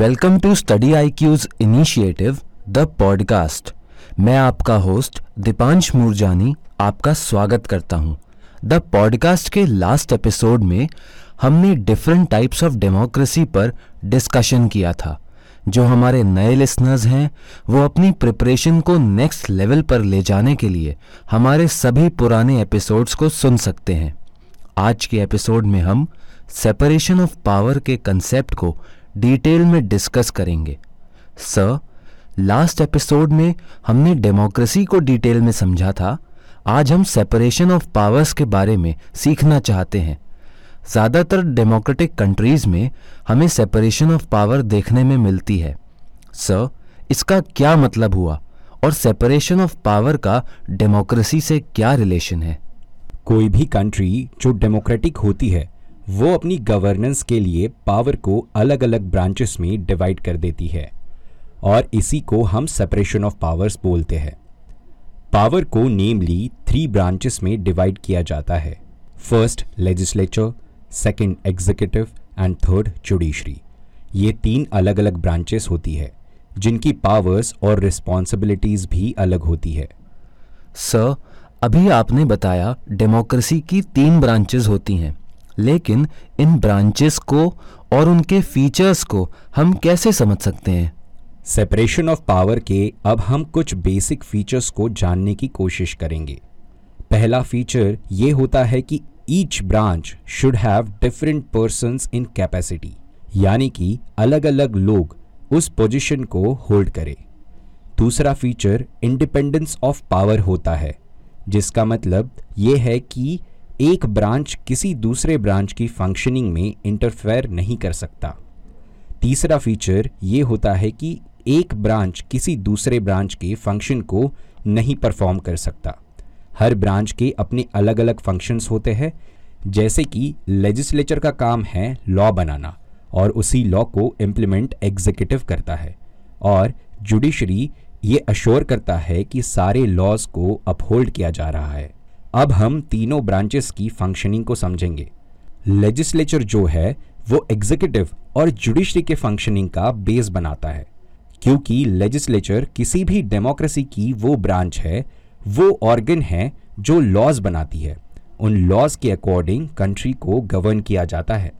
Welcome to study I Q's initiative, the podcast. मैं आपका host, Deepansh Moorjani, आपका स्वागत करता हूँ। द पॉडकास्ट के लास्ट एपिसोड में हमने डिफरेंट टाइप्स ऑफ़ डेमोक्रेसी पर डिस्कशन किया था। जो हमारे नए लिसनर्स हैं, वो अपनी प्रिपरेशन को नेक्स्ट लेवल पर ले जाने के लिए हमारे सभी पुराने एपिसोड्स को सुन सकते हैं। आज के एपिसोड में हम सेपरेशन ऑफ़ पावर के कंसेप्ट को डिटेल में डिस्कस करेंगे। सर, लास्ट एपिसोड में हमने डेमोक्रेसी को डिटेल में समझा था। आज हम सेपरेशन ऑफ़ पावर्स के बारे में सीखना चाहते हैं। ज़्यादातर डेमोक्रेटिक कंट्रीज़ में हमें सेपरेशन ऑफ़ पावर देखने में मिलती है। सर, इसका क्या मतलब हुआ? और सेपरेशन ऑफ़ पावर का डेमोक्रेसी से क्या रिलेशन है? कोई भी कंट्री जो डेमोक्रेटिक होती है वो अपनी गवर्नेंस के लिए पावर को अलग अलग ब्रांचेस में डिवाइड कर देती है और इसी को हम सेपरेशन ऑफ़ पावर्स बोलते हैं। पावर को नेमली थ्री ब्रांचेस में डिवाइड किया जाता है। First legislature second executive and third judiciary ये तीन अलग अलग ब्रांचेस होती है, जिनकी पावर्स और रिस्पॉन्सिबिलिटीज भी अलग होती है। सर अभी आपने बताया डेमोक्रेसी की तीन ब्रांचेस होती हैं। लेकिन इन ब्रांचेस को और उनके फीचर्स को हम कैसे समझ सकते हैं? सेपरेशन ऑफ़ पावर के अब हम कुछ बेसिक फीचर्स को जानने की कोशिश करेंगे। पहला फीचर ये होता है कि each branch should have different person in capacity यानी कि अलग अलग लोग उस पोजीशन को होल्ड करें। दूसरा फीचर इंडिपेंडेंस ऑफ़ पावर होता है, जिसका मतलब ये है कि एक ब्रांच किसी दूसरे ब्रांच की फंक्शनिंग में इंटरफेयर नहीं कर सकता। तीसरा फीचर ये होता है कि एक ब्रांच किसी दूसरे ब्रांच के फ़ंक्शन को नहीं परफॉर्म कर सकता। हर ब्रांच के अपने अलग अलग फ़ंक्शंस होते हैं, जैसे कि लेजिस्लेचर का काम है लॉ बनाना, और उसी लॉ को इम्प्लीमेंट एग्जीक्यूटिव करता है। और जुडिशरी ये अश्योर करता है कि सारे लॉज को अपहोल्ड किया जा रहा है। अब हम तीनों ब्रांचेस की फंक्शनिंग को समझेंगे। लेजिस्लेचर जो है, वो एग्जीक्यूटिव और जुडिशरी के फंक्शनिंग का बेस बनाता है। क्योंकि लेजिस्लेचर किसी भी डेमोक्रेसी की वो ब्रांच है, वो ऑर्गन है जो लॉज बनाती है। उन लॉज के अकॉर्डिंग कंट्री को गवर्न किया जाता है।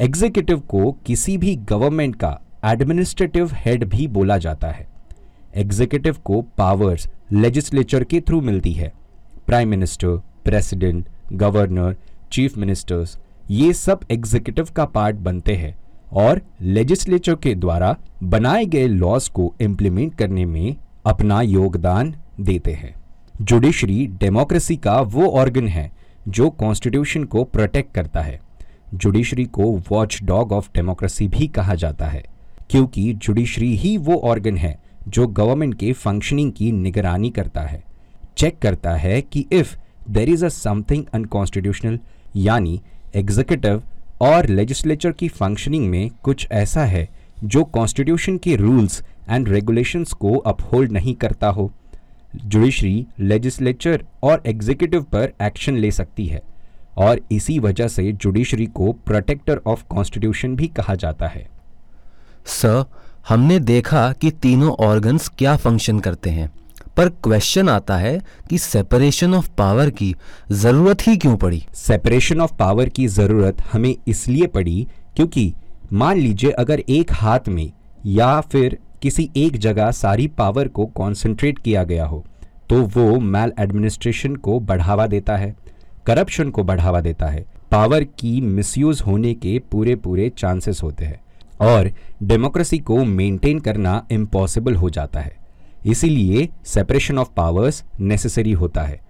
एग्जीक्यूटिव को किसी भी गवर्नमेंट का एडमिनिस्ट्रेटिव हेड भी बोला जाता है। एग्जीक्यूटिव को पावर्स लेजिस्लेचर के थ्रू मिलती है। Prime minister president governor chief ministers ये सब एग्जीक्यूटिव का पार्ट बनते हैं और लेजिस्लेचर के द्वारा बनाए गए लॉज को इम्प्लीमेंट करने में अपना योगदान देते हैं। जुडिशरी डेमोक्रेसी का वो ऑर्गन है जो कॉन्स्टिट्यूशन को प्रोटेक्ट करता है। जुडिशरी को वॉच डॉग ऑफ़ डेमोक्रेसी भी कहा जाता है, क्योंकि जुडिशरी ही वो ऑर्गन है जो गवर्नमेंट के फंक्शनिंग की निगरानी करता है। चेक करता है कि if there is a something unconstitutional यानी एग्जीक्यूटिव और लेजिस्लेचर की फंक्शनिंग में कुछ ऐसा है जो कॉन्स्टिट्यूशन के रूल्स एंड रेगुलेशंस को अपहोल्ड नहीं करता हो। जुडिशरी लेजिस्लेचर और एग्जीक्यूटिव पर एक्शन ले सकती है और इसी वजह से जुडिशरी को प्रोटेक्टर ऑफ़ कॉन्स्टिट्यूशन भी कहा जाता है। सर हमने देखा कि तीनों ऑर्गन्स क्या फ़ंक्शन करते हैं। पर क्वेश्चन आता है कि सेपरेशन ऑफ़ पावर की ज़रूरत ही क्यों पड़ी? सेपरेशन ऑफ़ पावर की ज़रूरत हमें इसलिए पड़ी क्योंकि मान लीजिए अगर एक हाथ में या फिर किसी एक जगह सारी पावर को कॉन्सेंट्रेट किया गया हो तो वो मैल एडमिनिस्ट्रेशन को बढ़ावा देता है करप्शन को बढ़ावा देता है। पावर की मिसयूज होने के पूरे पूरे चांसेस होते हैं और डेमोक्रेसी को मेंटेन करना इम्पॉसिबल हो जाता है। इसीलिए सेपरेशन ऑफ़ पावर्स नेसेसरी होता है,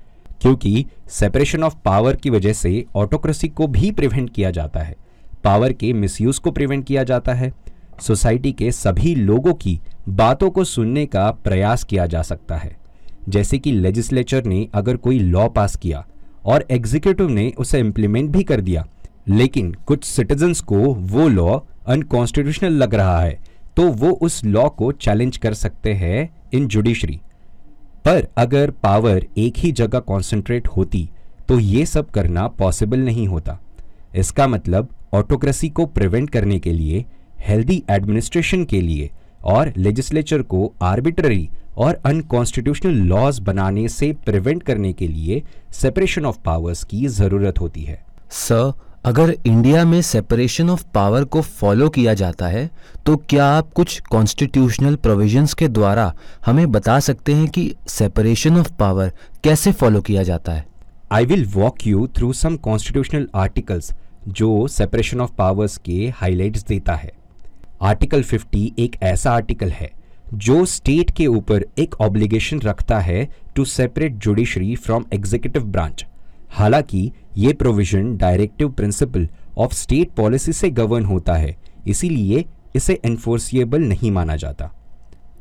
क्योंकि सेपरेशन ऑफ़ पावर की वजह से ऑटोक्रेसी को भी प्रिवेंट किया जाता है। पावर के मिसयूज को प्रिवेंट किया जाता है। सोसाइटी के सभी लोगों की बातों को सुनने का प्रयास किया जा सकता है। जैसे कि लेजिस्लेचर ने अगर कोई लॉ पास किया और एग्जीक्यूटिव ने उसे इम्प्लीमेंट भी कर दिया, लेकिन कुछ सिटीजन्स को वो लॉ अनकॉन्स्टिट्यूशनल लग रहा है। तो वो उस लॉ को चैलेंज कर सकते हैं इन जुडिशरी पर अगर पावर एक ही जगह कॉन्सेंट्रेट होती तो ये सब करना पॉसिबल नहीं होता. इसका मतलब ऑटोक्रेसी को प्रिवेंट करने के लिए हेल्दी एडमिनिस्ट्रेशन के लिए और लेजिस्लेचर को आर्बिट्ररी और अनकॉन्स्टिट्यूशनल लॉज बनाने से प्रिवेंट करने के लिए सेपरेशन ऑफ़ पावर्स की ज़रूरत होती है. सर अगर इंडिया में सेपरेशन ऑफ़ पावर को फॉलो किया जाता है तो क्या आप कुछ कॉन्स्टिट्यूशनल प्रोविजंस के द्वारा हमें बता सकते हैं कि सेपरेशन ऑफ़ पावर कैसे फॉलो किया जाता है? I will walk you through some constitutional articles जो सेपरेशन ऑफ़ पावर्स के हाइलाइट्स देता है। आर्टिकल 50 एक ऐसा आर्टिकल है जो स्टेट के ऊपर एक ऑब्लिगेशन रखता है to separate judiciary from executive branch हालाँकि, ये provision directive principle of state policy से गवर्न होता है, इसीलिए इसे एनफोर्सिएबल नहीं माना जाता।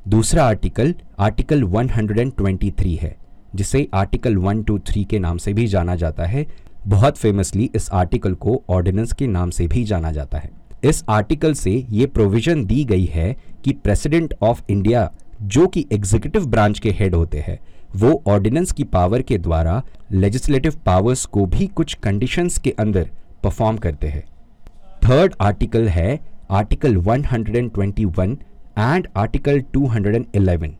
दूसरा आर्टिकल आर्टिकल 123 है, जिसे आर्टिकल 123 के नाम से भी जाना जाता है। बहुत फेमसली इस आर्टिकल को ऑर्डिनेंस के नाम से भी जाना जाता है। इस आर्टिकल से ये प्रोविज़न दी गई है कि प्रेसिडेंट ऑफ़ इंडिया जो कि एग्जीक्यूटिव ब्रांच के हेड होते हैं वो ऑर्डिनेंस की पावर के द्वारा लेजिस्लेटिव पावर्स को भी कुछ कंडीशंस के अंदर परफॉर्म करते हैं। थर्ड आर्टिकल है आर्टिकल 121 एंड आर्टिकल 211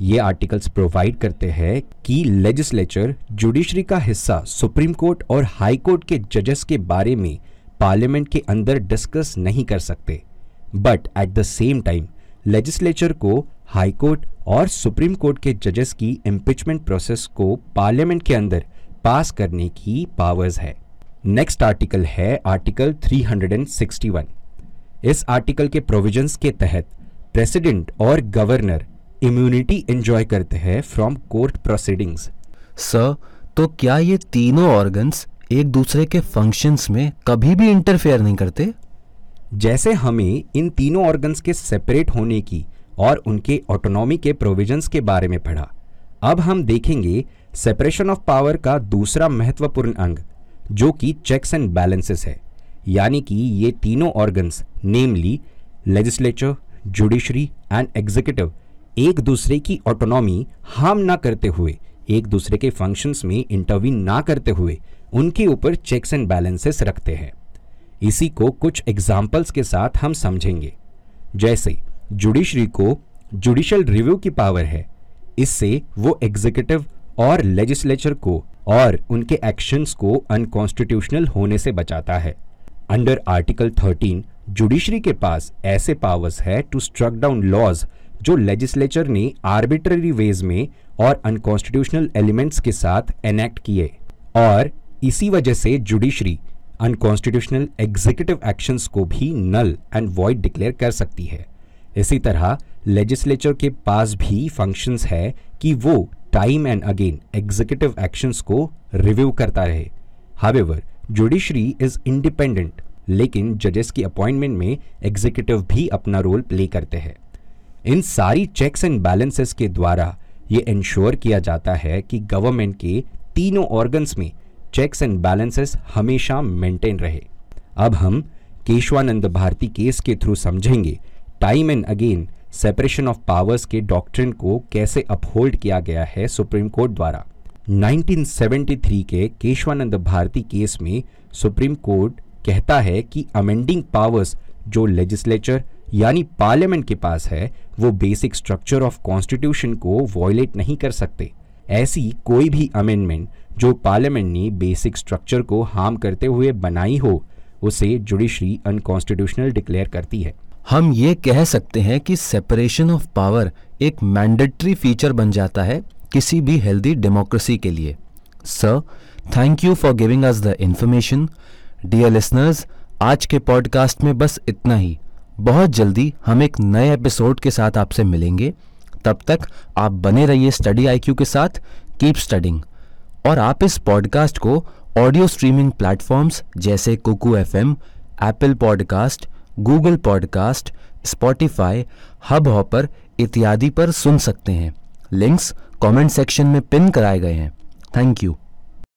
ये आर्टिकल्स प्रोवाइड करते हैं कि लेजिस्लेचर जुडिशरी का हिस्सा सुप्रीम कोर्ट और हाई कोर्ट के जजेस के बारे में पार्लियामेंट के अंदर डिस्कस नहीं कर सकते। But at the same time legislature को हाई कोर्ट और सुप्रीम कोर्ट के जजेस की इम्पिचमेंट प्रोसेस को पार्लियामेंट के अंदर पास करने की पावर्स है। नेक्स्ट आर्टिकल है आर्टिकल 361 इस आर्टिकल के प्रोविजंस के तहत प्रेसिडेंट और गवर्नर इम्यूनिटी एंजॉय करते हैं फ्रॉम कोर्ट प्रोसीडिंग्स सर तो क्या ये तीनों ऑर्गन्स एक दूसरे के फ़ंक्शंस में कभी भी इंटरफेयर नहीं करते? जैसे हमें इन तीनों ऑर्गन्स के सेपरेट होने की और उनके ऑटोनॉमी के प्रोविजंस के बारे में पढ़ा। अब हम देखेंगे सेपरेशन ऑफ़ पावर का दूसरा महत्वपूर्ण अंग, जो कि चेक्स एंड बैलेंसेस है। यानी कि ये तीनों organs namely legislature judiciary and executive एक दूसरे की ऑटोनॉमी हार्म ना करते हुए, एक दूसरे के फ़ंक्शंस में इंटरवीन ना करते हुए, उनके ऊपर चेक्स एंड बैलेंसेस रखते हैं। इसी को कुछ एग्जाम्पल्स के साथ हम समझेंगे। जैसे जुडिशरी को जुडिशल रिव्यू की पावर है। इससे वो एग्जीक्यूटिव और लेजिस्लेचर को और उनके एक्शंस को अनकॉन्स्टिट्यूशनल होने से बचाता है। अंडर आर्टिकल 13 जुडिशरी के पास ऐसे पावर्स है टू स्ट्रक डाउन लॉज जो लेजिस्लेचर ने आर्बिट्ररी वेज में और अनकॉन्स्टिट्यूशनल एलिमेंट्स के साथ एनेक्ट किए। और इसी वजह से जुडिशरी अनकॉन्स्टिट्यूशनल एग्जीक्यूटिव एक्शंस को भी नल एंड वॉइड डिक्लेयर कर सकती है। इसी तरह लेजिस्लेचर के पास भी फ़ंक्शंस है कि वो time and again executive actions को रिव्यू करता रहे। हावेवर जुडिशरी इज़ इंडिपेंडेंट लेकिन जजेस की अपॉइंटमेंट में एग्जीक्यूटिव भी अपना रोल प्ले करते हैं। इन सारी चेक्स एंड बैलेंसेस के द्वारा ये इंश्योर किया जाता है कि गवर्नमेंट के तीनों ऑर्गन्स में चेक्स एंड बैलेंसेस हमेशा मेंटेन रहे। अब हम केशवानंद भारती केस के थ्रू समझेंगे। Time and again separation of powers के डॉक्ट्रिन को कैसे अपहोल्ड किया गया है सुप्रीम कोर्ट द्वारा। 1973 के केशवानंद भारती केस में सुप्रीम कोर्ट कहता है कि अमेंडिंग पावर्स जो लेजिस्लेचर यानी पार्लियामेंट के पास है, वो बेसिक स्ट्रक्चर ऑफ़ कॉन्स्टिट्यूशन को वॉयलेट नहीं कर सकते। ऐसी कोई भी अमेंडमेंट जो पार्लियामेंट ने बेसिक स्ट्रक्चर को हार्म करते हुए बनाई हो, उसे जुडिशरी अनकॉन्स्टिट्यूशनल डिक्लेयर करती है। हम ये कह सकते हैं कि सेपरेशन ऑफ़ पावर एक मैंडेटरी फीचर बन जाता है किसी भी हेल्दी डेमोक्रेसी के लिए। Sir thank you for giving us the information dear listeners आज के पॉडकास्ट में बस इतना ही। बहुत जल्दी हम एक नए एपिसोड के साथ आपसे मिलेंगे। तब तक आप बने रहिए स्टडी आईक्यू के साथ। कीप स्टडिंग और आप इस पॉडकास्ट को ऑडियो स्ट्रीमिंग प्लेटफॉर्म्स जैसे Kuku F M Apple podcast Google podcast, Spotify Hubhopper इत्यादि पर सुन सकते हैं। लिंक्स कमेंट सेक्शन में पिन कराए गए हैं। Thank you.